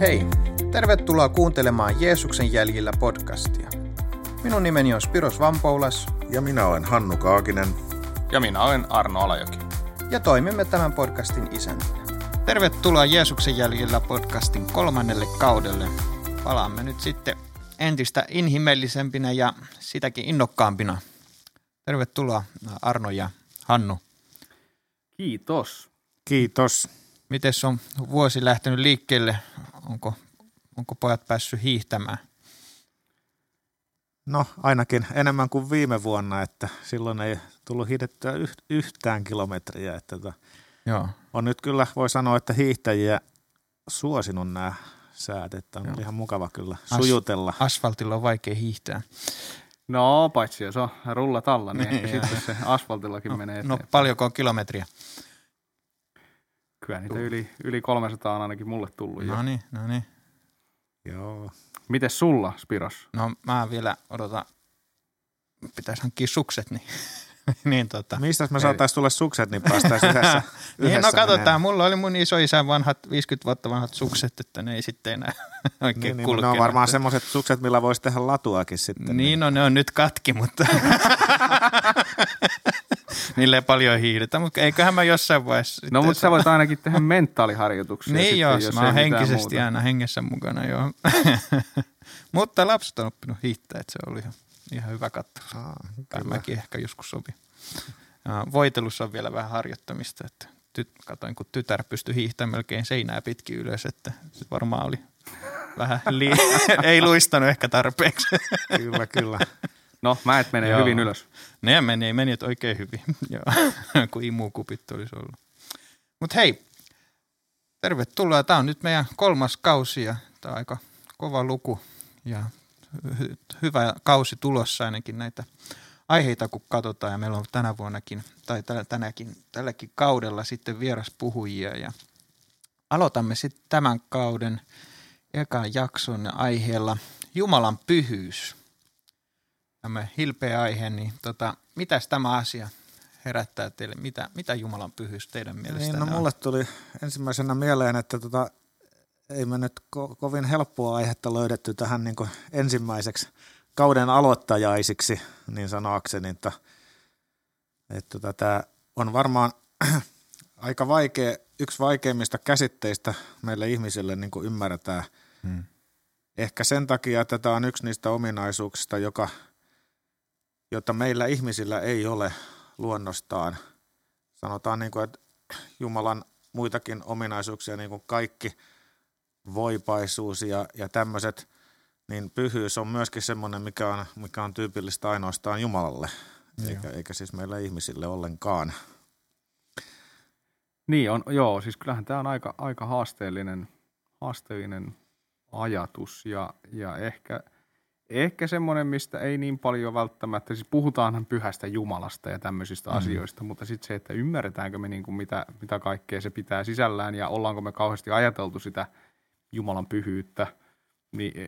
Hei, tervetuloa kuuntelemaan Jeesuksen jäljillä podcastia. Minun nimeni on Spiros Vampoulas. Ja minä olen Hannu Kaakinen. Ja minä olen Arno Alajoki. Ja toimimme tämän podcastin isäntinä. Tervetuloa Jeesuksen jäljillä podcastin kolmannelle kaudelle. Palaamme nyt sitten entistä inhimillisempinä ja sitäkin innokkaampina. Tervetuloa Arno ja Hannu. Kiitos. Kiitos. Miten on vuosi lähtenyt liikkeelle? Onko, onko pojat päässyt hiihtämään? No ainakin enemmän kuin viime vuonna, että silloin ei tullut hiihdettyä yhtään kilometriä. Että tota, Joo. On nyt kyllä, voi sanoa, että hiihtäjiä suosinut nämä säät, että on Joo. ihan mukava kyllä sujutella. As- asfaltilla on vaikea hiihtää. No, paitsi jos on rullat alla, niin ehkä sitten se asfaltillakin no, menee no eteenpäin. No paljonko on kilometriä? Kyllä niitä yli, yli 300 on ainakin mulle tullut. No niin, no niin. Joo. Mites sulla, Spiros? No mä vielä odotan, pitäisi hankkia sukset, niin niin, tota. Mistä me saataisiin tulla sukset, niin päästään yhdessä, niin, no katsotaan, mulla oli mun isoisän vanhat, 50 vuotta vanhat sukset, että ne ei sitten enää oikein niin, niin, Ne on varmaan semmoiset sukset, millä voisi tehdä latuakin sitten. Niin, niin. no ne on nyt katki, mutta niille ei paljon hiihdetä, mutta eiköhän mä jossain vaiheessa. No mutta sä voit ainakin tehdä mentaaliharjoituksia. niin sitten, jos, jos mä oon henkisesti muuta. aina hengessä mukana, joo. mutta lapset on oppinut hiihtää, että se oli ihan ihan hyvä katto. Ah, mäkin ehkä joskus sovi. Voitelussa on vielä vähän harjoittamista, että tyt, katoin, kun tytär pystyi hiihtämään melkein seinää pitkin ylös, että se varmaan oli vähän li- ei luistanut ehkä tarpeeksi. kyllä, kyllä. No, mä et mene hyvin ylös. Ne meni, meni oikein hyvin, kun imukupit olisi ollut. Mutta hei, tervetuloa. Tämä on nyt meidän kolmas kausi ja tämä on aika kova luku. Ja hyvä kausi tulossa ainakin näitä aiheita, kun katsotaan. Ja meillä on tänä vuonnakin, tai tänäkin, tälläkin kaudella sitten vieraspuhujia. Ja aloitamme sitten tämän kauden ekan jakson aiheella Jumalan pyhyys. Tämä hilpeä aihe, niin tota, mitäs tämä asia herättää teille? Mitä, mitä Jumalan pyhyys teidän mielestä niin, no, on? mulle tuli ensimmäisenä mieleen, että tota, ei me nyt ko- kovin helppoa aihetta löydetty tähän niin kuin ensimmäiseksi kauden aloittajaisiksi, niin sanoakseni, että, että tota, tämä on varmaan aika vaikea, yksi vaikeimmista käsitteistä meille ihmisille niin kuin ymmärretään. Hmm. Ehkä sen takia, että tämä on yksi niistä ominaisuuksista, joka, jota meillä ihmisillä ei ole luonnostaan. Sanotaan, niin kuin, että Jumalan muitakin ominaisuuksia, niin kuin kaikki – voipaisuus ja, ja tämmöiset, niin pyhyys on myöskin semmoinen, mikä on, mikä on tyypillistä ainoastaan Jumalalle, eikä, eikä siis meillä ihmisille ollenkaan. Niin on, joo, siis kyllähän tämä on aika, aika haasteellinen, haasteellinen ajatus ja, ja ehkä, ehkä semmoinen, mistä ei niin paljon välttämättä, siis puhutaanhan pyhästä Jumalasta ja tämmöisistä mm. asioista, mutta sitten se, että ymmärretäänkö me niin kuin mitä, mitä kaikkea se pitää sisällään ja ollaanko me kauheasti ajateltu sitä – Jumalan pyhyyttä, niin e,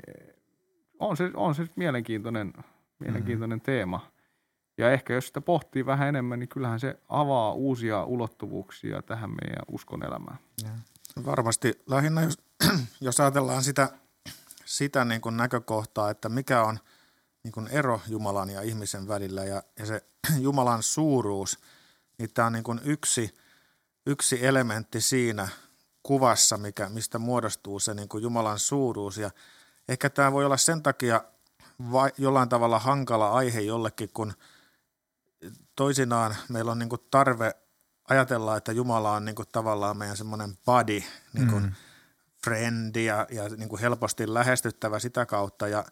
on se, on se mielenkiintoinen, mielenkiintoinen mm-hmm. teema. Ja ehkä jos sitä pohtii vähän enemmän, niin kyllähän se avaa uusia ulottuvuuksia tähän meidän uskon elämään. Ja. Varmasti lähinnä, jos, jos ajatellaan sitä, sitä niin kuin näkökohtaa, että mikä on niin kuin ero Jumalan ja ihmisen välillä ja, ja se Jumalan suuruus, niin tämä on niin kuin yksi, yksi elementti siinä – kuvassa, mikä, mistä muodostuu se niin kuin Jumalan suuruus. Ja ehkä tämä voi olla sen takia vai, jollain tavalla hankala aihe jollekin, kun toisinaan meillä on niin kuin tarve ajatella, että Jumala on niin kuin tavallaan meidän semmoinen body, niin kuin mm. Friend ja, ja niin kuin helposti lähestyttävä sitä kautta ja,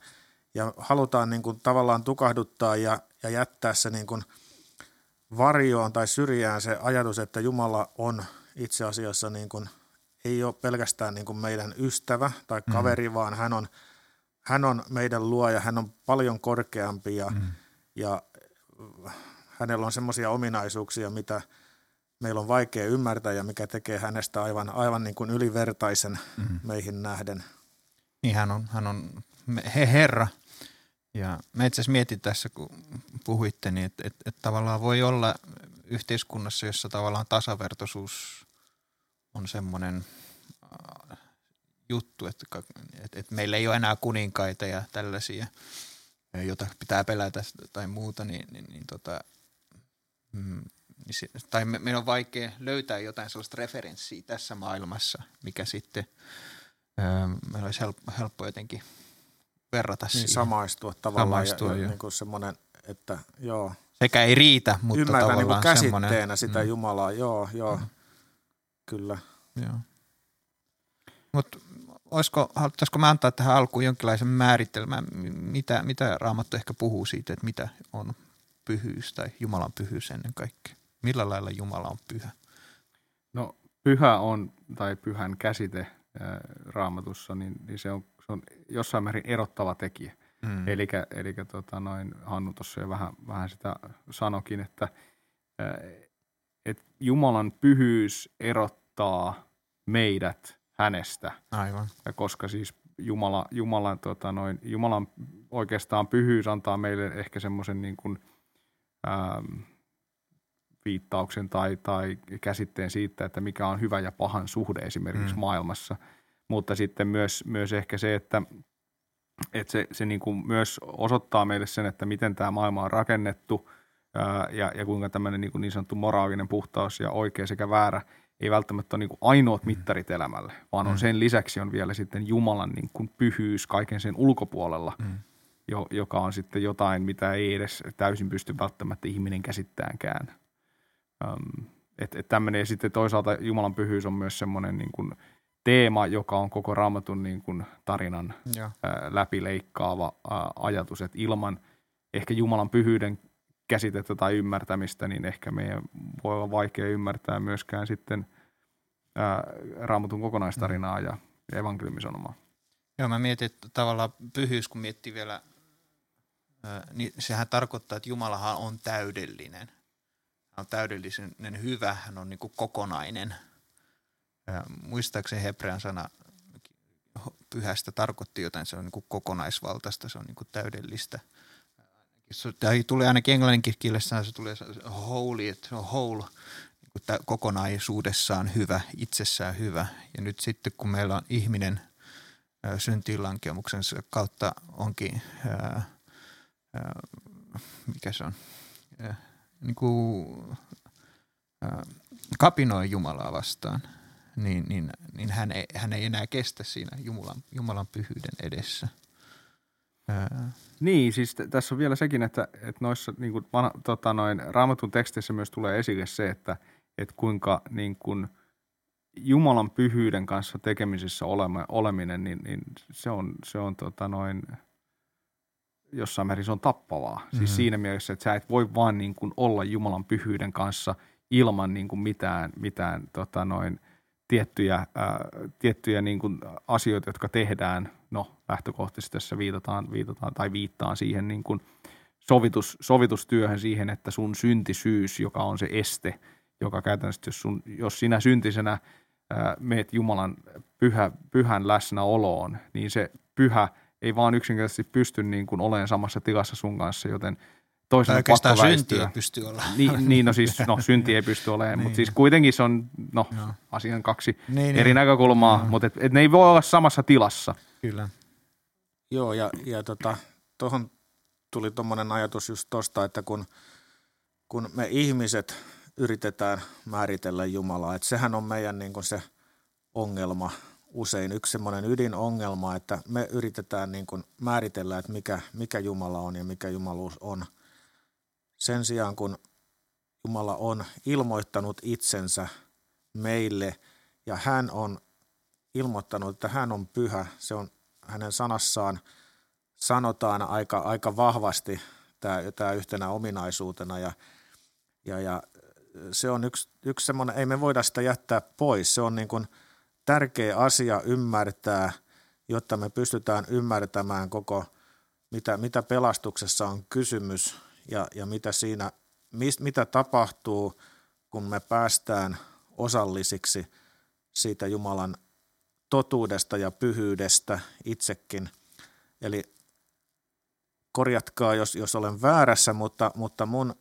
ja halutaan niin kuin tavallaan tukahduttaa ja, ja jättää se niin kuin varjoon tai syrjään se ajatus, että Jumala on itse asiassa niin kuin ei ole pelkästään niin kuin meidän ystävä tai mm. kaveri, mm. vaan hän on, hän on meidän luoja, hän on paljon korkeampi ja, mm. ja hänellä on semmoisia ominaisuuksia, mitä meillä on vaikea ymmärtää ja mikä tekee hänestä aivan, aivan niin kuin ylivertaisen mm. meihin nähden. Niin hän on, hän on he herra. Ja mä itse asiassa mietin tässä, kun puhuitte, niin että, että, että tavallaan voi olla yhteiskunnassa, jossa tavallaan tasavertoisuus on semmoinen, äh, juttu, että, että, että meillä ei ole enää kuninkaita ja tällaisia, joita pitää pelätä tai muuta, niin, niin, niin tota, mm, tai me, meidän on vaikea löytää jotain sellaista referenssiä tässä maailmassa, mikä sitten öö, meillä olisi helppo, helppo jotenkin verrata niin, siihen. Samaistua tavallaan samaistua, ja, ja niin kuin semmoinen, että joo. Sekä ei riitä, mutta Ymmärrän tavallaan niin käsitteenä semmoinen, sitä mm. Jumalaa, joo, joo, mm. kyllä. Joo. Mutta olisiko, haluttaisiko mä antaa tähän alkuun jonkinlaisen määritelmän, mitä, mitä Raamattu ehkä puhuu siitä, että mitä on pyhyys tai Jumalan pyhyys ennen kaikkea? Millä lailla Jumala on pyhä? No pyhä on, tai pyhän käsite ää, raamatussa, niin, niin se, on, se on jossain määrin erottava tekijä. Mm. Eli tota noin, Hannu tuossa jo vähän, vähän sitä sanokin, että ää, et Jumalan pyhyys erottaa meidät hänestä. Aivan. Ja koska siis Jumala, Jumalan, tota noin, Jumalan oikeastaan pyhyys antaa meille ehkä semmoisen niin kuin, ähm, viittauksen tai, tai käsitteen siitä, että mikä on hyvä ja pahan suhde esimerkiksi mm. maailmassa. Mutta sitten myös, myös ehkä se, että, että se, se niin kuin myös osoittaa meille sen, että miten tämä maailma on rakennettu ää, ja, ja kuinka tämmöinen niin, kuin niin sanottu moraalinen puhtaus ja oikea sekä väärä ei välttämättä ole niin kuin ainoat mm. mittarit elämälle, vaan on mm. sen lisäksi on vielä sitten Jumalan niin kuin pyhyys kaiken sen ulkopuolella, mm. jo, joka on sitten jotain, mitä ei edes täysin pysty välttämättä ihminen käsittäänkään. Um, että et tämmöinen ja sitten toisaalta Jumalan pyhyys on myös semmoinen niin kuin teema, joka on koko raamatun niin kuin tarinan ja. ää, läpileikkaava ää, ajatus, että ilman ehkä Jumalan pyhyyden käsitettä tai ymmärtämistä, niin ehkä meidän voi olla vaikea ymmärtää myöskään sitten ää, raamatun kokonaistarinaa mm. ja evankeliumisanomaa. Joo, mä mietin, että tavallaan pyhyys, kun miettii vielä, ää, niin sehän tarkoittaa, että Jumalahan on täydellinen on täydellisen hyvä, hän on niin kuin kokonainen. Ja muistaakseni hebrean sana pyhästä tarkoitti jotain, se on niin kuin kokonaisvaltaista, se on niin kuin täydellistä. Tämä tulee ainakin englanninkin kielessä, se tulee holy, että se on whole, niin kuin kokonaisuudessaan hyvä, itsessään hyvä. Ja nyt sitten kun meillä on ihminen syntiinlankemuksensa kautta onkin, ää, ää, mikä se on, niin kuin, äh, kapinoi Jumalaa vastaan, niin, niin, niin hän, ei, hän ei enää kestä siinä Jumalan, Jumalan pyhyyden edessä. Ää. Niin, siis t- tässä on vielä sekin, että, että noissa niin kuin, vanha, tota, noin, raamatun teksteissä myös tulee esille se, että, että kuinka niin kuin, Jumalan pyhyyden kanssa tekemisessä olema, oleminen, niin, niin se on, se on tota, noin – jossain määrin se on tappavaa. Siis mm-hmm. Siis siinä mielessä, että sä et voi vaan niin kuin olla Jumalan pyhyyden kanssa ilman niin kuin mitään, mitään tota noin, tiettyjä, ää, tiettyjä niin kuin asioita, jotka tehdään. No lähtökohtaisesti tässä viitataan, viitataan tai viittaan siihen niin kuin sovitus, sovitustyöhön siihen, että sun syntisyys, joka on se este, joka käytännössä, jos, sun, jos sinä syntisenä ää, meet Jumalan pyhä, pyhän läsnäoloon, niin se pyhä – ei vaan yksinkertaisesti pysty niin kuin olemaan samassa tilassa sun kanssa, joten toisen on pakko synti ei pysty olla. Niin, niin no siis no, synti ei pysty olemaan, niin. mutta siis kuitenkin se on no, Joo. asian kaksi niin, eri niin. näkökulmaa, Joo. mutta et, et ne ei voi olla samassa tilassa. Kyllä. Joo, ja, ja tota, tuohon tuli tuommoinen ajatus just tuosta, että kun, kun me ihmiset yritetään määritellä Jumalaa, että sehän on meidän niin kuin se ongelma – usein yksi semmoinen ydinongelma, että me yritetään niin kuin määritellä, että mikä, mikä Jumala on ja mikä Jumaluus on. Sen sijaan, kun Jumala on ilmoittanut itsensä meille ja hän on ilmoittanut, että hän on pyhä, se on hänen sanassaan sanotaan aika, aika vahvasti tämä, tämä yhtenä ominaisuutena ja, ja, ja se on yksi, yksi semmoinen, ei me voida sitä jättää pois, se on niin kuin – tärkeä asia ymmärtää, jotta me pystytään ymmärtämään koko, mitä, mitä pelastuksessa on kysymys ja, ja mitä siinä, mis, mitä tapahtuu, kun me päästään osallisiksi siitä Jumalan totuudesta ja pyhyydestä itsekin. Eli korjatkaa, jos, jos olen väärässä, mutta, mutta mun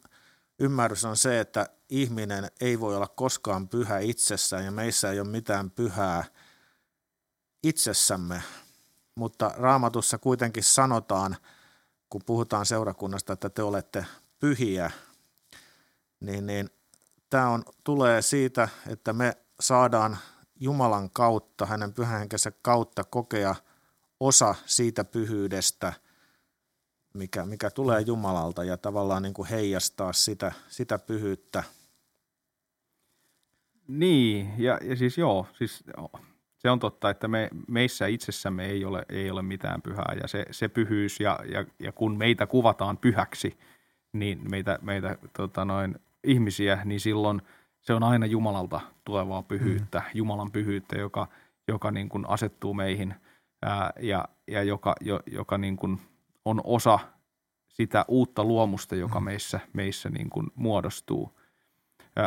ymmärrys on se, että ihminen ei voi olla koskaan pyhä itsessään ja meissä ei ole mitään pyhää itsessämme, mutta raamatussa kuitenkin sanotaan, kun puhutaan seurakunnasta, että te olette pyhiä, niin, niin tämä on, tulee siitä, että me saadaan Jumalan kautta, hänen pyhähenkensä kautta kokea osa siitä pyhyydestä, mikä, mikä tulee Jumalalta ja tavallaan niin kuin heijastaa sitä, sitä pyhyyttä. Niin, ja, ja siis joo, siis se on totta, että me, meissä itsessämme ei ole, ei ole mitään pyhää ja se, se pyhyys ja, ja, ja kun meitä kuvataan pyhäksi, niin meitä, meitä tota noin, ihmisiä, niin silloin se on aina Jumalalta tulevaa pyhyyttä, mm. Jumalan pyhyyttä, joka, joka niin kuin asettuu meihin ää, ja, ja joka, jo, joka niin kuin on osa sitä uutta luomusta, joka mm. meissä, meissä niin kuin muodostuu.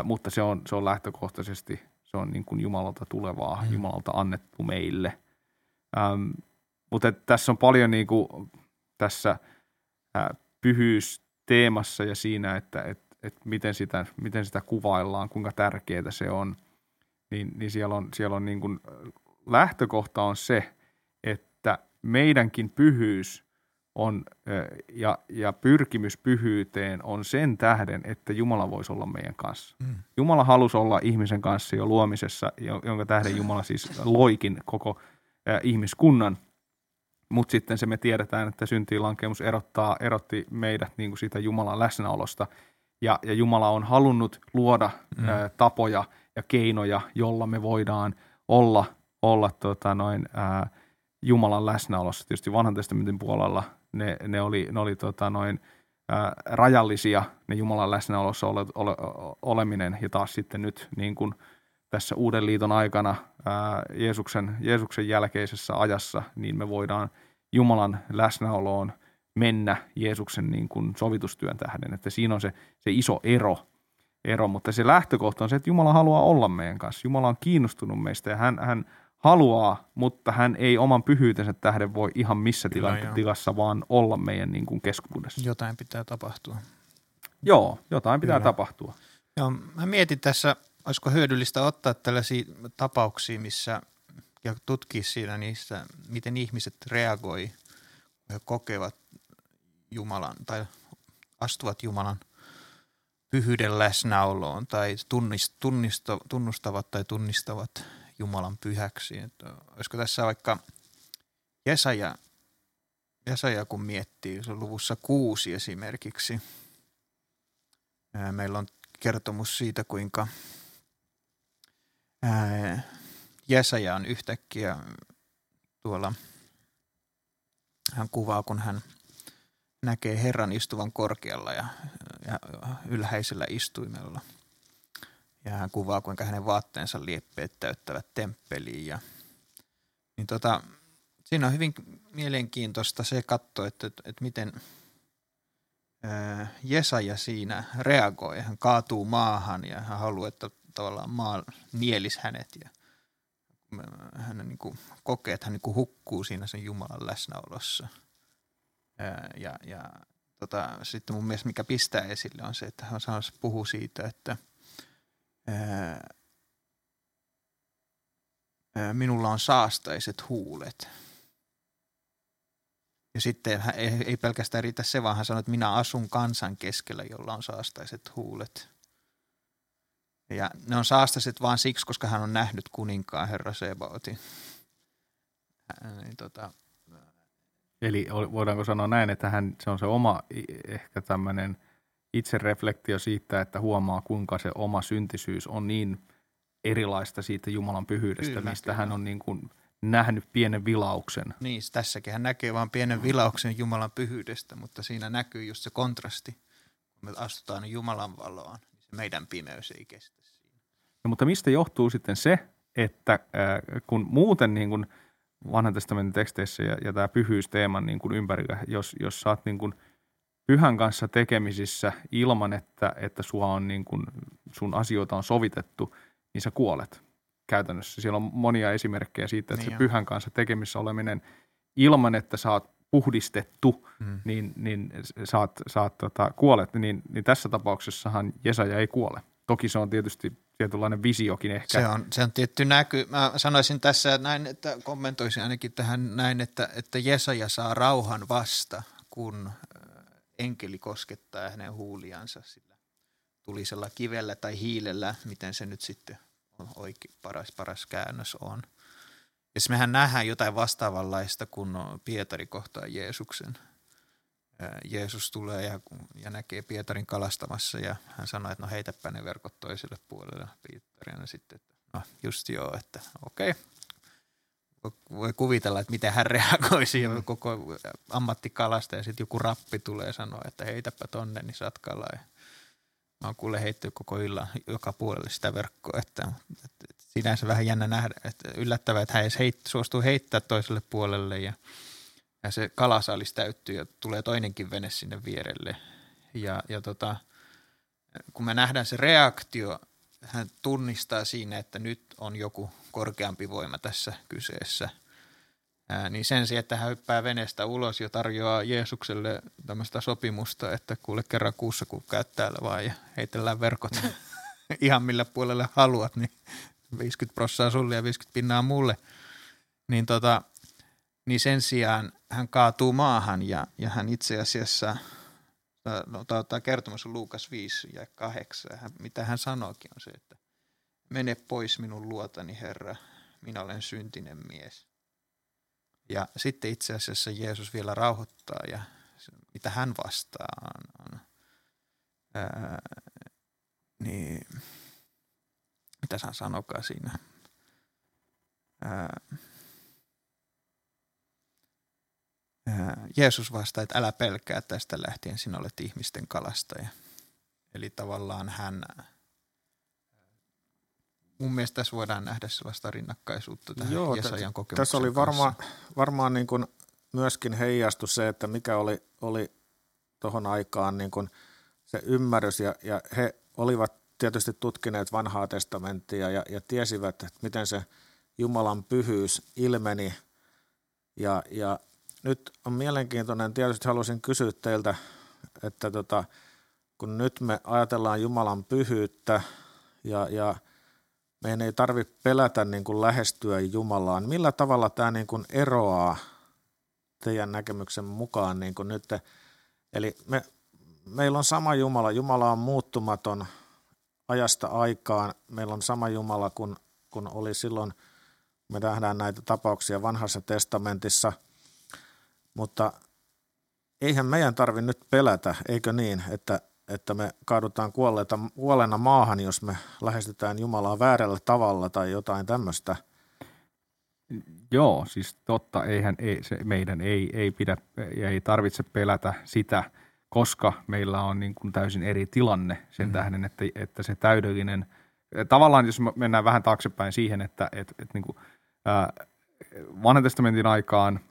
Mutta se on, se on lähtökohtaisesti se on niin kuin Jumalalta tulevaa, mm. Jumalalta annettu meille. Ähm, mutta tässä on paljon niin kuin tässä ää, pyhyysteemassa ja siinä, että et, et miten, sitä, miten sitä kuvaillaan, kuinka tärkeää se on, niin, niin siellä on, siellä on niin kuin, lähtökohta on se, että meidänkin pyhyys on, ja, ja pyrkimys pyhyyteen on sen tähden, että Jumala voisi olla meidän kanssa. Mm. Jumala halusi olla ihmisen kanssa jo luomisessa, jonka tähden Jumala siis loikin koko ihmiskunnan. Mutta sitten se me tiedetään, että syntiin lankemus erottaa, erotti meidät niin kuin siitä Jumalan läsnäolosta. Ja, ja Jumala on halunnut luoda mm. ä, tapoja ja keinoja, jolla me voidaan olla, olla tota noin, ä, Jumalan läsnäolossa. Tietysti vanhan testamentin puolella ne, ne oli, ne oli tota noin, ä, rajallisia, ne Jumalan läsnäolossa ole, ole, oleminen, ja taas sitten nyt niin kuin tässä Uuden liiton aikana ää, Jeesuksen, Jeesuksen jälkeisessä ajassa, niin me voidaan Jumalan läsnäoloon mennä Jeesuksen niin kuin sovitustyön tähden. Että siinä on se, se iso ero, ero, mutta se lähtökohta on se, että Jumala haluaa olla meidän kanssa. Jumala on kiinnostunut meistä ja hän, hän haluaa, mutta hän ei oman pyhyytensä tähden voi ihan missä tila, tilassa vaan olla meidän niin kuin keskuudessa. Jotain pitää tapahtua. Joo, jotain pitää Kyllä. tapahtua. Joo, mä mietin tässä, olisiko hyödyllistä ottaa tällaisia tapauksia, missä ja tutkia siinä niissä, miten ihmiset reagoi, kun he kokevat Jumalan tai astuvat Jumalan pyhyyden läsnäoloon tai tunnist, tunnisto, tunnustavat tai tunnistavat Jumalan pyhäksi. Että olisiko tässä vaikka Jesaja, Jesaja kun miettii, se on luvussa kuusi esimerkiksi. Meillä on kertomus siitä, kuinka Jesaja on yhtäkkiä tuolla, hän kuvaa, kun hän näkee Herran istuvan korkealla ja, ja ylhäisellä istuimella – ja hän kuvaa, kuinka hänen vaatteensa lieppeet täyttävät temppeliin. Ja, niin tota, siinä on hyvin mielenkiintoista se katto, että, että, että miten ää, Jesaja siinä reagoi. Hän kaatuu maahan ja hän haluaa, että tavallaan maa nielisi hänet ja hän niin kuin kokee, että hän niin kuin hukkuu siinä sen Jumalan läsnäolossa. Ää, ja, ja tota, sitten mun mielestä mikä pistää esille on se, että hän puhuu siitä, että – minulla on saastaiset huulet. Ja sitten ei pelkästään riitä se, vaan hän sanoi, että minä asun kansan keskellä, jolla on saastaiset huulet. Ja ne on saastaiset vaan siksi, koska hän on nähnyt kuninkaan Herra Sebaotin. Niin, tota, Eli voidaanko sanoa näin, että hän, se on se oma ehkä tämmöinen – itsereflektio siitä, että huomaa kuinka se oma syntisyys on niin erilaista siitä Jumalan pyhyydestä, kyllä, mistä kyllä. hän on niin kuin nähnyt pienen vilauksen. Niin, tässäkin hän näkee vain pienen vilauksen Jumalan pyhyydestä, mutta siinä näkyy just se kontrasti. Kun me astutaan Jumalan valoon, niin se meidän pimeys ei kestä siinä. No, mutta mistä johtuu sitten se, että äh, kun muuten niin kuin vanhan testamentin teksteissä ja, ja tämä pyhyysteeman niin kuin ympärillä, jos, jos oot niin kuin – pyhän kanssa tekemisissä ilman, että, että sua on niin kuin, sun asioita on sovitettu, niin sä kuolet käytännössä. Siellä on monia esimerkkejä siitä, että niin se pyhän kanssa tekemissä oleminen ilman, että sä oot puhdistettu, mm. niin, niin saat, saat tota, kuolet. Niin, niin tässä tapauksessahan Jesaja ei kuole. Toki se on tietysti tietynlainen visiokin ehkä. Se on, se on tietty näky. Mä sanoisin tässä näin, että kommentoisin ainakin tähän näin, että, että Jesaja saa rauhan vasta, kun enkeli koskettaa hänen huuliansa sillä tulisella kivellä tai hiilellä, miten se nyt sitten on oikein paras, paras käännös on. Ja mehän nähdään jotain vastaavanlaista, kun Pietari kohtaa Jeesuksen. Jeesus tulee ja, ja näkee Pietarin kalastamassa ja hän sanoo, että no heitäpä ne verkot toiselle puolelle. Pietarin sitten, että no just joo, että okei. Voi kuvitella, että miten hän reagoi siihen mm. koko ammattikalasta ja sitten joku rappi tulee ja sanoo, että heitäpä tonne, niin saat kalaa. Mä oon kuule heittänyt koko illan joka puolelle sitä verkkoa, että, että, että sinänsä vähän jännä nähdä, että yllättävää, että hän edes heit, suostuu heittää toiselle puolelle ja, ja se kalasaalis täyttyy ja tulee toinenkin vene sinne vierelle. Ja, ja tota, kun me nähdään se reaktio, hän tunnistaa siinä, että nyt on joku korkeampi voima tässä kyseessä – Ää, niin sen sijaan, että hän hyppää veneestä ulos ja tarjoaa Jeesukselle tämmöistä sopimusta, että kuule kerran kuussa, kun käyt täällä vaan ja heitellään verkot ihan millä puolelle haluat, niin 50 prossaa sulle ja 50 pinnaa mulle. Niin, tota, niin sen sijaan hän kaatuu maahan ja, ja hän itse asiassa, no, tämä kertomus on Luukas 5 ja 8, hän, mitä hän sanookin on se, että mene pois minun luotani Herra, minä olen syntinen mies. Ja sitten itse asiassa Jeesus vielä rauhoittaa ja mitä hän vastaa on, on ää, niin mitä hän sanokaa siinä. Ää, ää, Jeesus vastaa, että älä pelkää tästä lähtien, sinä olet ihmisten kalastaja. Eli tavallaan hän mun mielestä tässä voidaan nähdä sellaista rinnakkaisuutta tähän Joo, Jesajan kokemuksen Tässä oli varmaan, varmaan niin kuin myöskin heijastu se, että mikä oli, oli tuohon aikaan niin kuin se ymmärrys. Ja, ja he olivat tietysti tutkineet vanhaa testamenttia ja, ja tiesivät, että miten se Jumalan pyhyys ilmeni. Ja, ja nyt on mielenkiintoinen, tietysti haluaisin kysyä teiltä, että tota, kun nyt me ajatellaan Jumalan pyhyyttä ja, ja – meidän ei tarvitse pelätä niin kuin lähestyä Jumalaan. Millä tavalla tämä niin kuin eroaa teidän näkemyksen mukaan niin kuin nyt? Eli me, meillä on sama Jumala. Jumala on muuttumaton ajasta aikaan. Meillä on sama Jumala kuin kun oli silloin, me nähdään näitä tapauksia vanhassa testamentissa, mutta eihän meidän tarvitse nyt pelätä, eikö niin, että että me kaadutaan kuolleita, kuolleena maahan, jos me lähestytään Jumalaa väärällä tavalla tai jotain tämmöistä. Joo, siis totta, eihän ei, se meidän ei, ei pidä ja ei tarvitse pelätä sitä, koska meillä on niin kuin täysin eri tilanne sen mm. tähden, että, että se täydellinen, tavallaan jos mennään vähän taaksepäin siihen, että, että, että niin kuin, ää, vanhan testamentin aikaan –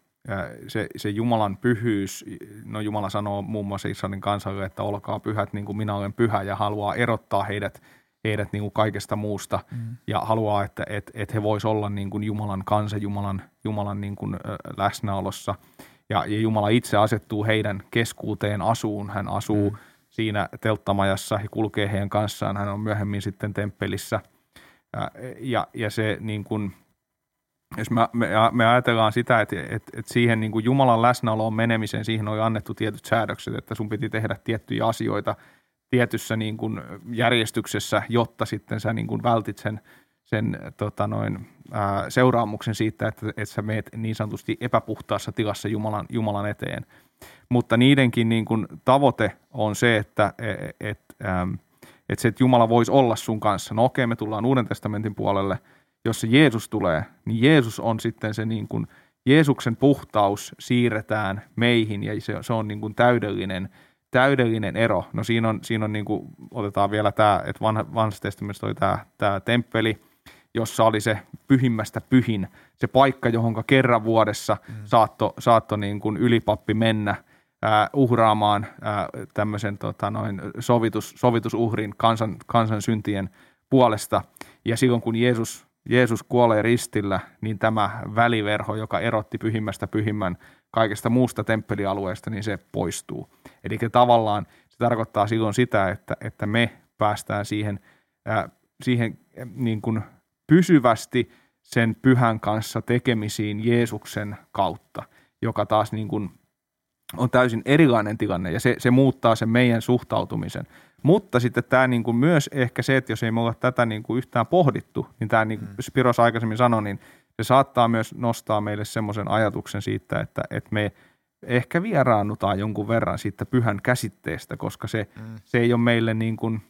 se, se Jumalan pyhyys, no Jumala sanoo muun muassa Israelin kansalle, että olkaa pyhät niin kuin minä olen pyhä ja haluaa erottaa heidät, heidät niin kuin kaikesta muusta mm. ja haluaa, että et, et he vois olla niin kuin Jumalan kansa, Jumalan, Jumalan niin kuin läsnäolossa. Ja, ja Jumala itse asettuu heidän keskuuteen asuun. Hän asuu mm. siinä telttamajassa ja kulkee heidän kanssaan. Hän on myöhemmin sitten temppelissä. Ja, ja se niin kuin – jos me, me, me ajatellaan sitä, että, että, että siihen niin kuin Jumalan läsnäoloon menemiseen, siihen on annettu tietyt säädökset, että sun piti tehdä tiettyjä asioita tietyssä niin kuin järjestyksessä, jotta sitten sä niin kuin vältit sen, sen tota noin, ää, seuraamuksen siitä, että, että sä meet niin sanotusti epäpuhtaassa tilassa Jumalan, Jumalan eteen. Mutta niidenkin niin kuin tavoite on se, että et, et, ähm, et se, että Jumala voisi olla sun kanssa. No okei, me tullaan Uuden testamentin puolelle – jos se Jeesus tulee, niin Jeesus on sitten se niin kuin, Jeesuksen puhtaus siirretään meihin ja se, se on niin kuin täydellinen, täydellinen ero. No siinä on, siinä on niin kuin, otetaan vielä tämä, että vanha, vanhassa testamentissa oli tämä, tämä temppeli, jossa oli se pyhimmästä pyhin, se paikka, johon kerran vuodessa mm. saatto, saatto niin kuin ylipappi mennä äh, uhraamaan äh, tämmöisen tota, noin sovitus, sovitusuhrin kansan, kansan syntien puolesta. Ja silloin kun Jeesus Jeesus kuolee ristillä, niin tämä väliverho, joka erotti pyhimmästä pyhimmän kaikesta muusta temppelialueesta, niin se poistuu. Eli tavallaan se tarkoittaa silloin sitä, että, että me päästään siihen ää, siihen niin kuin pysyvästi sen pyhän kanssa tekemisiin Jeesuksen kautta, joka taas niin kuin on täysin erilainen tilanne ja se, se muuttaa sen meidän suhtautumisen. Mutta sitten tämä niin kuin myös ehkä se, että jos ei me olla tätä niin kuin yhtään pohdittu, niin tämä niin kuin Spiros aikaisemmin sanoi, niin se saattaa myös nostaa meille semmoisen ajatuksen siitä, että, että me ehkä vieraannutaan jonkun verran siitä pyhän käsitteestä, koska se, mm. se ei ole meille niin kuin,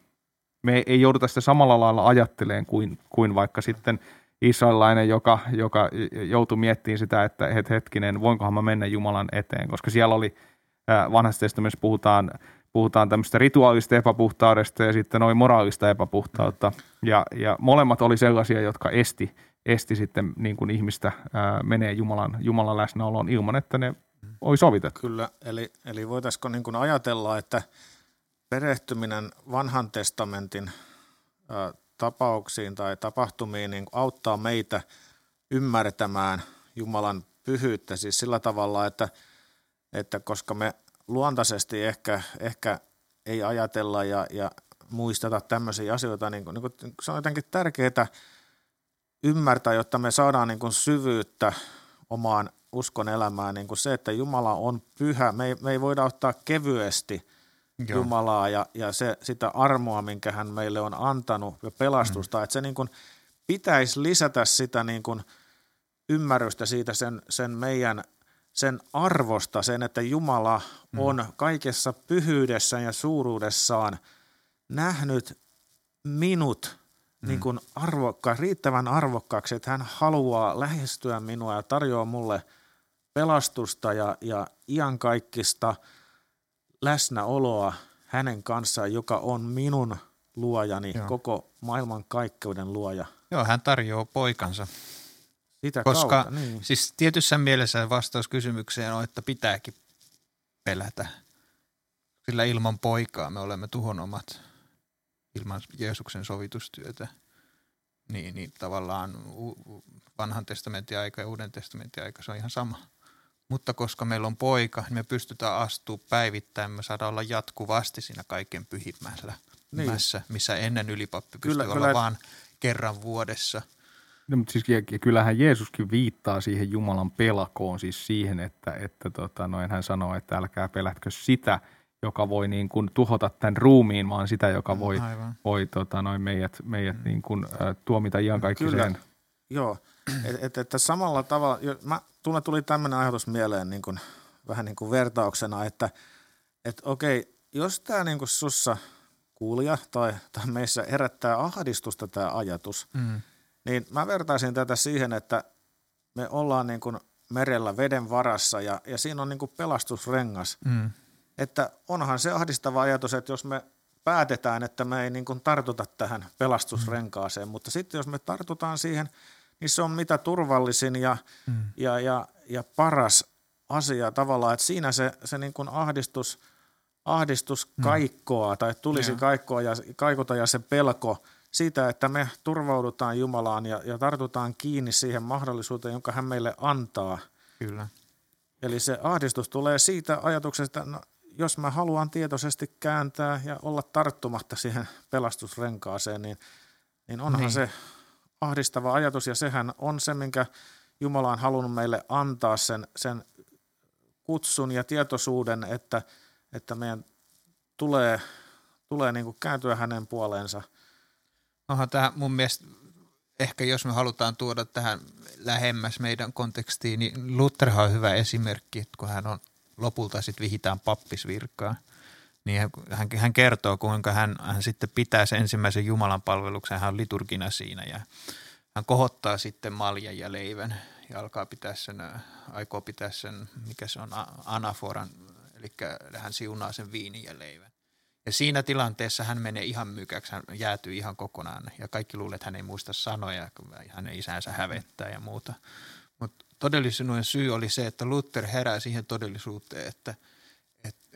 me ei jouduta sitä samalla lailla ajatteleen kuin, kuin vaikka sitten israelilainen, joka, joka joutui miettimään sitä, että het, hetkinen, voinkohan mä mennä Jumalan eteen, koska siellä oli vanhassa testamentissa puhutaan, puhutaan tämmöistä rituaalista epäpuhtaudesta ja sitten noin moraalista epäpuhtautta. Ja, ja molemmat oli sellaisia, jotka esti, esti sitten niin kuin ihmistä menee Jumalan, Jumalan läsnäoloon ilman, että ne oli sovitettu. Kyllä, eli, eli voitaisiko niin kuin ajatella, että perehtyminen vanhan testamentin ää, tapauksiin tai tapahtumiin niin auttaa meitä ymmärtämään Jumalan pyhyyttä siis sillä tavalla, että, että koska me luontaisesti ehkä, ehkä ei ajatella ja, ja muisteta tämmöisiä asioita, niin, kuin, niin kuin, se on jotenkin tärkeää ymmärtää, jotta me saadaan niin kuin syvyyttä omaan uskon elämään, niin kuin se, että Jumala on pyhä. Me ei, me ei voida ottaa kevyesti Joo. Jumalaa ja, ja se, sitä armoa, minkä hän meille on antanut ja pelastusta, mm. että se niin kuin pitäisi lisätä sitä niin kuin ymmärrystä siitä sen, sen meidän sen arvosta, sen, että Jumala mm. on kaikessa pyhyydessään ja suuruudessaan nähnyt minut mm. niin kuin arvokka, riittävän arvokkaaksi, että hän haluaa lähestyä minua ja tarjoaa mulle pelastusta ja, ja iankaikkista läsnäoloa hänen kanssaan, joka on minun luojani, Joo. koko maailman kaikkeuden luoja. Joo, hän tarjoaa poikansa. Sitä Koska kautta, niin. siis tietyssä mielessä vastaus kysymykseen on, että pitääkin pelätä. Sillä ilman poikaa me olemme tuhonomat ilman Jeesuksen sovitustyötä. Niin, niin tavallaan vanhan testamentin aika ja uuden testamentin aika se on ihan sama. Mutta koska meillä on poika, niin me pystytään astumaan päivittäin, me saadaan olla jatkuvasti siinä kaiken pyhimmällä, niin. missä ennen ylipappi pystyi olla kyllä. vaan kerran vuodessa. No, mutta siis, ja kyllähän Jeesuskin viittaa siihen Jumalan pelakoon, siis siihen, että, että tota, noin hän sanoo, että älkää pelätkö sitä, joka voi niin kuin tuhota tämän ruumiin, vaan sitä, joka voi, voi tota, noin meidät, meidät mm. niin kuin, ä, tuomita iankaikkiseen. Kyllä, joo. Että et, et samalla tavalla, mä, tuli, tuli tämmöinen ajatus mieleen niin kuin, vähän niin kuin vertauksena, että et okei, jos tämä niin kuin sussa kuulija tai, tai meissä herättää ahdistusta tämä ajatus, mm. niin mä vertaisin tätä siihen, että me ollaan niin kuin merellä veden varassa ja, ja siinä on niin kuin pelastusrengas. Mm. Että onhan se ahdistava ajatus, että jos me päätetään, että me ei niin kuin tartuta tähän pelastusrenkaaseen, mm. mutta sitten jos me tartutaan siihen – niin se on mitä turvallisin ja, mm. ja, ja, ja paras asia tavallaan, että siinä se, se niin kuin ahdistus, ahdistus mm. kaikkoa tai tulisi yeah. kaikkoa ja, kaikota ja se pelko siitä, että me turvaudutaan Jumalaan ja, ja tartutaan kiinni siihen mahdollisuuteen, jonka hän meille antaa. Kyllä. Eli se ahdistus tulee siitä ajatuksesta, että no, jos mä haluan tietoisesti kääntää ja olla tarttumatta siihen pelastusrenkaaseen, niin, niin onhan niin. se ahdistava ajatus ja sehän on se, minkä Jumala on halunnut meille antaa sen, sen kutsun ja tietoisuuden, että, että meidän tulee, tulee niin kuin kääntyä hänen puoleensa. Onhan tämä mun mielestä, ehkä jos me halutaan tuoda tähän lähemmäs meidän kontekstiin, niin Lutherhan on hyvä esimerkki, kun hän on lopulta sitten vihitään pappisvirkaan, niin hän, hän kertoo, kuinka hän, hän sitten pitää sen ensimmäisen Jumalan palveluksen, hän on liturgina siinä ja hän kohottaa sitten maljan ja leivän ja alkaa pitää sen, aikoo pitää sen, mikä se on, anaforan, eli hän siunaa sen viinin ja leivän. Ja siinä tilanteessa hän menee ihan mykäksi, hän jäätyy ihan kokonaan ja kaikki luulee, että hän ei muista sanoja, kun hänen isänsä hävettää ja muuta. Mutta todellisuuden syy oli se, että Luther herää siihen todellisuuteen, että – et,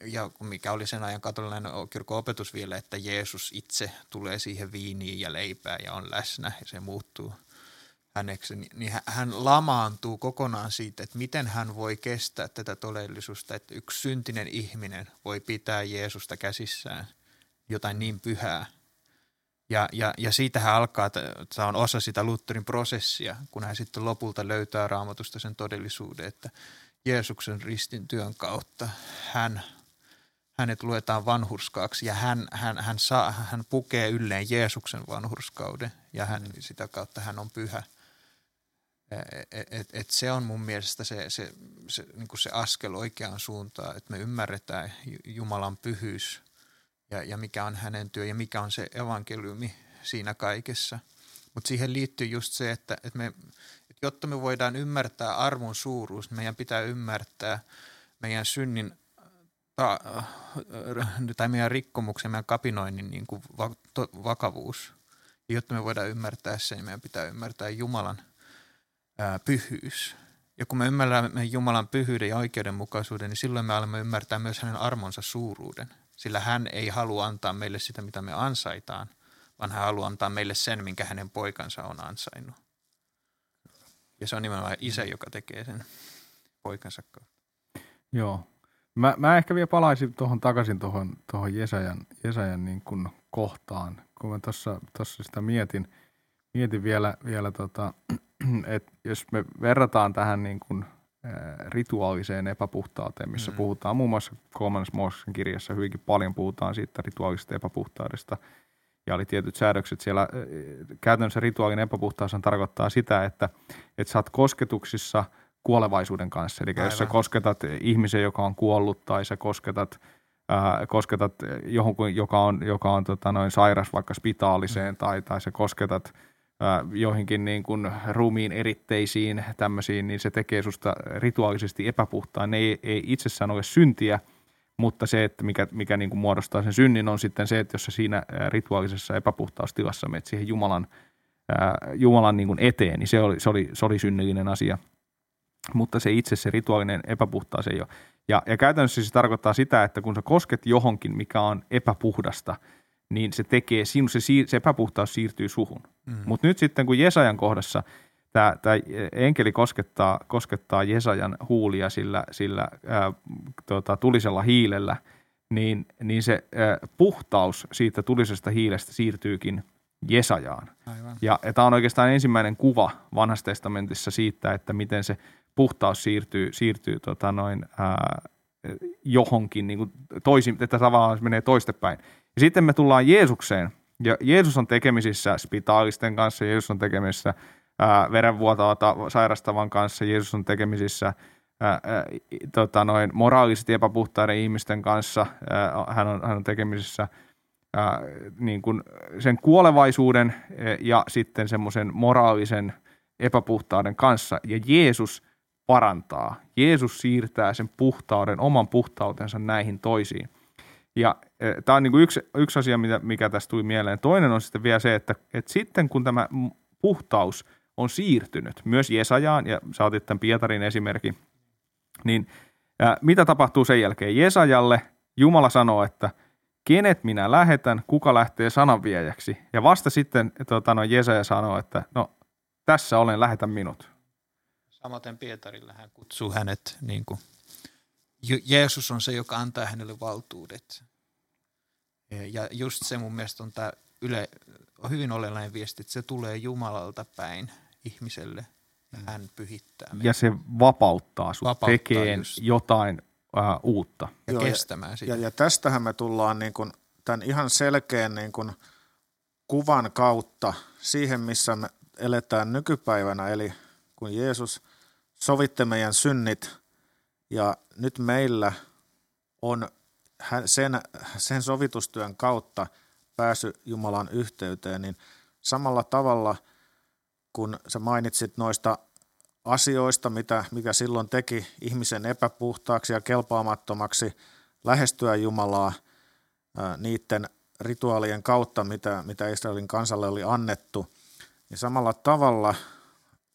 ja mikä oli sen ajan katolinen kirkon opetus vielä, että Jeesus itse tulee siihen viiniin ja leipään ja on läsnä ja se muuttuu häneksi, niin hän lamaantuu kokonaan siitä, että miten hän voi kestää tätä todellisuutta, että yksi syntinen ihminen voi pitää Jeesusta käsissään jotain niin pyhää. Ja, ja, ja siitähän alkaa, tämä on osa sitä Lutherin prosessia, kun hän sitten lopulta löytää raamatusta sen todellisuuden, että Jeesuksen ristin työn kautta hän, hänet luetaan vanhurskaaksi ja hän, hän, hän, saa, hän pukee ylleen Jeesuksen vanhurskauden ja hän, sitä kautta hän on pyhä. Et, et, et se on mun mielestä se, se, se, niin se askel oikeaan suuntaan, että me ymmärretään Jumalan pyhyys ja, ja mikä on hänen työ ja mikä on se evankeliumi siinä kaikessa. Mutta siihen liittyy just se, että, että, me, jotta me voidaan ymmärtää arvon suuruus, meidän pitää ymmärtää meidän synnin tai meidän rikkomuksen, meidän kapinoinnin niin kuin vakavuus. Ja jotta me voidaan ymmärtää sen, niin meidän pitää ymmärtää Jumalan – ää, pyhyys. Ja kun me ymmärrämme Jumalan pyhyyden ja oikeudenmukaisuuden, niin silloin me alamme ymmärtää myös hänen armonsa suuruuden. Sillä hän ei halua antaa meille sitä, mitä me ansaitaan, vaan hän haluaa antaa meille sen, minkä hänen poikansa on ansainnut. Ja se on nimenomaan isä, joka tekee sen poikansa kautta. Joo. Mä, mä ehkä vielä palaisin tuohon takaisin tuohon, tuohon Jesajan, Jesajan niin kuin kohtaan, kun mä tuossa sitä mietin, mietin vielä, vielä tota, että jos me verrataan tähän niin kuin, rituaaliseen epäpuhtauteen, missä mm. puhutaan muun muassa kolmannessa Mooseksen kirjassa hyvinkin paljon puhutaan siitä rituaalisesta epäpuhtaudesta, ja oli tietyt säädökset siellä. Käytännössä rituaalinen epäpuhtaus tarkoittaa sitä, että, että sä oot kosketuksissa kuolevaisuuden kanssa. Eli Aivan. jos sä kosketat ihmisen, joka on kuollut, tai sä kosketat ää, kosketat johonkin, joka on, joka on tota, noin sairas vaikka spitaaliseen, mm. tai, tai sä kosketat – joihinkin niin kuin ruumiin eritteisiin tämmöisiin, niin se tekee susta rituaalisesti epäpuhtaan. Ne ei, ei itsessään ole syntiä, mutta se, että mikä, mikä niin kuin muodostaa sen synnin, on sitten se, että jos sä siinä rituaalisessa epäpuhtaustilassa menet siihen Jumalan, Jumalan niin kuin eteen, niin se oli, se, oli, se oli synnillinen asia. Mutta se itse, se rituaalinen epäpuhtaus ei ole. Ja, ja käytännössä se tarkoittaa sitä, että kun sä kosket johonkin, mikä on epäpuhdasta – niin se tekee, sinun se, se epäpuhtaus siirtyy suhun. Mm. Mutta nyt sitten kun Jesajan kohdassa tämä, tämä enkeli koskettaa, koskettaa Jesajan huulia sillä, sillä ää, tota, tulisella hiilellä, niin, niin se ää, puhtaus siitä tulisesta hiilestä siirtyykin Jesajaan. Aivan. Ja, ja tämä on oikeastaan ensimmäinen kuva vanhassa testamentissa siitä, että miten se puhtaus siirtyy, siirtyy tota noin, ää, johonkin niin kuin toisin, että tavallaan menee toistepäin. Ja sitten me tullaan Jeesukseen, ja Jeesus on tekemisissä spitaalisten kanssa, Jeesus on tekemisissä ää, verenvuotoa sairastavan kanssa, Jeesus on tekemisissä ää, ää, tota noin, moraalisesti epäpuhtaiden ihmisten kanssa, ää, hän, on, hän on tekemisissä ää, niin kuin sen kuolevaisuuden ja sitten semmoisen moraalisen epäpuhtauden kanssa, ja Jeesus parantaa. Jeesus siirtää sen puhtauden, oman puhtautensa näihin toisiin – ja e, tämä on niin kuin yksi, yksi asia, mikä tästä tuli mieleen. Toinen on sitten vielä se, että, että sitten kun tämä puhtaus on siirtynyt myös Jesajaan, ja sä otit tämän Pietarin esimerkin, niin ää, mitä tapahtuu sen jälkeen? Jesajalle Jumala sanoo, että kenet minä lähetän, kuka lähtee sananviejäksi. Ja vasta sitten tota, no, Jesaja sanoo, että no tässä olen, lähetä minut. Samaten Pietarilla hän kutsuu hänet niin kuin Jeesus on se, joka antaa hänelle valtuudet. Ja just se mun mielestä on tämä yle, on hyvin olennainen viesti, että se tulee Jumalalta päin ihmiselle ja mm. hän pyhittää. Meitä. Ja se vapauttaa sut vapauttaa tekeen just. jotain äh, uutta. Ja Joo, kestämään sitä. Ja, ja tästähän me tullaan niin kun, tämän ihan selkeän niin kun, kuvan kautta siihen, missä me eletään nykypäivänä, eli kun Jeesus sovitte meidän synnit – ja nyt meillä on sen, sen sovitustyön kautta pääsy Jumalan yhteyteen, niin samalla tavalla kun sä mainitsit noista asioista, mitä, mikä silloin teki ihmisen epäpuhtaaksi ja kelpaamattomaksi lähestyä Jumalaa niiden rituaalien kautta, mitä, mitä Israelin kansalle oli annettu, niin samalla tavalla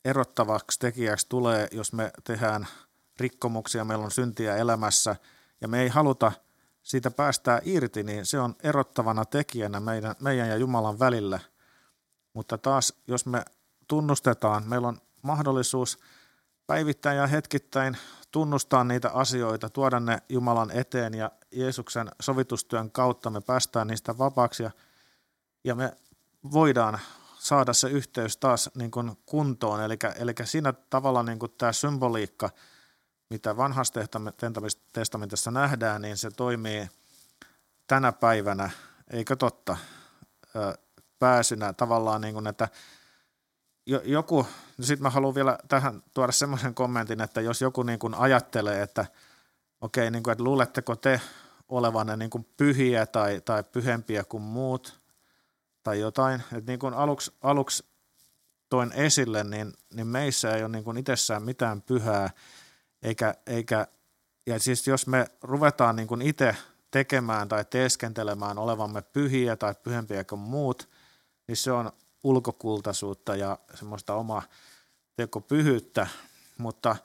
erottavaksi tekijäksi tulee, jos me tehdään rikkomuksia, meillä on syntiä elämässä ja me ei haluta siitä päästää irti, niin se on erottavana tekijänä meidän, meidän ja Jumalan välillä. Mutta taas, jos me tunnustetaan, meillä on mahdollisuus päivittäin ja hetkittäin tunnustaa niitä asioita, tuoda ne Jumalan eteen ja Jeesuksen sovitustyön kautta me päästään niistä vapaaksi ja, ja me voidaan saada se yhteys taas niin kuin kuntoon. Eli, eli siinä tavalla niin kuin tämä symboliikka, mitä vanhassa testamentissa nähdään, niin se toimii tänä päivänä, eikö totta, pääsynä tavallaan niin kuin, että joku, no sitten mä haluan vielä tähän tuoda semmoisen kommentin, että jos joku niin kuin ajattelee, että okei, niin kuin, että luuletteko te olevanne niin kuin pyhiä tai, tai pyhempiä kuin muut tai jotain. että niin kuin aluksi, aluksi toin esille, niin, niin meissä ei ole niin kuin itsessään mitään pyhää, eikä, eikä ja siis jos me ruvetaan niin kuin itse tekemään tai teeskentelemään olevamme pyhiä tai pyhempiä kuin muut, niin se on ulkokultaisuutta ja semmoista omaa tekopyhyyttä, mutta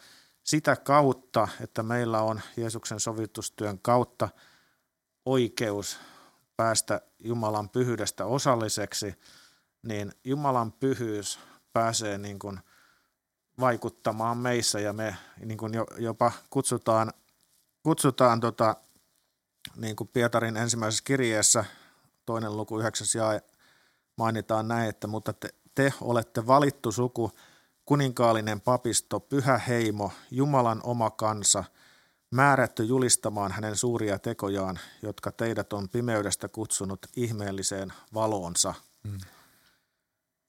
sitä kautta, että meillä on Jeesuksen sovitustyön kautta oikeus päästä Jumalan pyhyydestä osalliseksi, niin Jumalan pyhyys pääsee niin kuin vaikuttamaan meissä ja me niin kuin jopa kutsutaan, kutsutaan tota, niin kuin Pietarin ensimmäisessä kirjeessä, toinen luku yhdeksäs ja mainitaan näin, että mutta te, te olette valittu suku, kuninkaallinen papisto, pyhä heimo, Jumalan oma kansa, määrätty julistamaan hänen suuria tekojaan, jotka teidät on pimeydestä kutsunut ihmeelliseen valoonsa. Mm.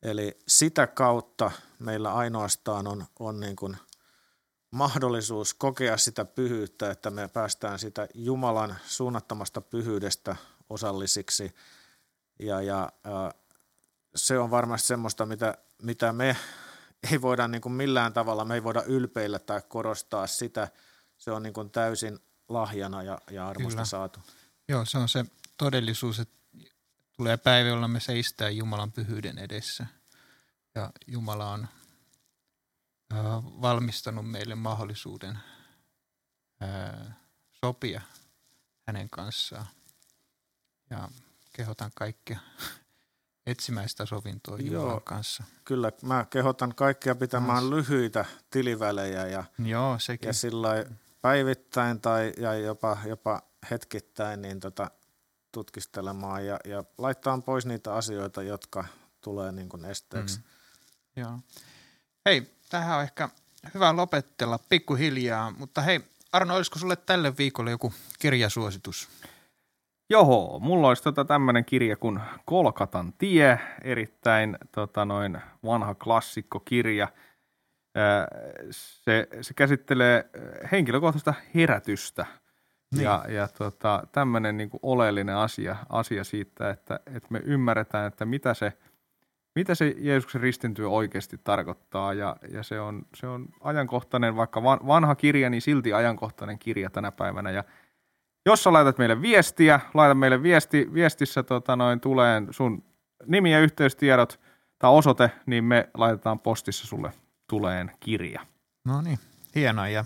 Eli sitä kautta meillä ainoastaan on, on niin kuin mahdollisuus kokea sitä pyhyyttä, että me päästään sitä Jumalan suunnattamasta pyhyydestä osallisiksi. Ja, ja äh, se on varmasti semmoista, mitä, mitä me ei voida niin kuin millään tavalla, me ei voida ylpeillä tai korostaa sitä. Se on niin kuin täysin lahjana ja, ja armosta Kyllä. saatu. Joo, se on se todellisuus, että tulee päivä, jolla me seistää Jumalan pyhyyden edessä. Ja Jumala on valmistanut meille mahdollisuuden sopia hänen kanssaan. Ja kehotan kaikkia etsimään sitä sovintoa Jumalan Joo, kanssa. Kyllä, mä kehotan kaikkia pitämään Mas. lyhyitä tilivälejä ja, Joo, sekin. ja sillä päivittäin tai ja jopa, jopa hetkittäin niin tota, tutkistelemaan ja, ja laittaa pois niitä asioita, jotka tulee niin kuin esteeksi. Mm. Joo. Hei, tähän on ehkä hyvä lopettella pikkuhiljaa, mutta hei Arno, olisiko sulle tälle viikolle joku kirjasuositus? Joo, mulla olisi tota tämmöinen kirja kuin Kolkatan tie, erittäin tota noin vanha klassikkokirja. Se, se käsittelee henkilökohtaista herätystä. Niin. ja, ja tota, tämmöinen niin oleellinen asia, asia siitä, että, että me ymmärretään, että mitä se, mitä se Jeesuksen ristintyö oikeasti tarkoittaa. Ja, ja se, on, se on ajankohtainen, vaikka vanha kirja, niin silti ajankohtainen kirja tänä päivänä. Ja – jos sä laitat meille viestiä, laita meille viesti, viestissä tota noin, tulee sun nimi ja yhteystiedot tai osoite, niin me laitetaan postissa sulle tuleen kirja. No niin, hienoa ja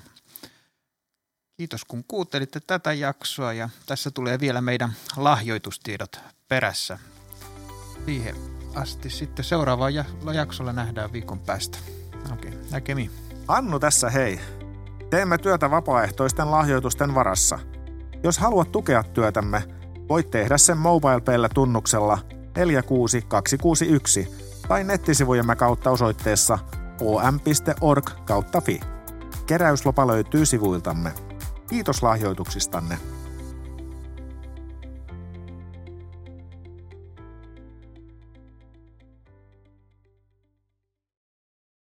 kiitos kun kuuntelitte tätä jaksoa ja tässä tulee vielä meidän lahjoitustiedot perässä. Siihen asti sitten seuraavaan jaksolla nähdään viikon päästä. Okei, okay, näkemiin. Annu tässä hei. Teemme työtä vapaaehtoisten lahjoitusten varassa – jos haluat tukea työtämme, voit tehdä sen MobilePay-tunnuksella 46261 tai nettisivujemme kautta osoitteessa om.org kautta fi. Keräyslopa löytyy sivuiltamme. Kiitos lahjoituksistanne.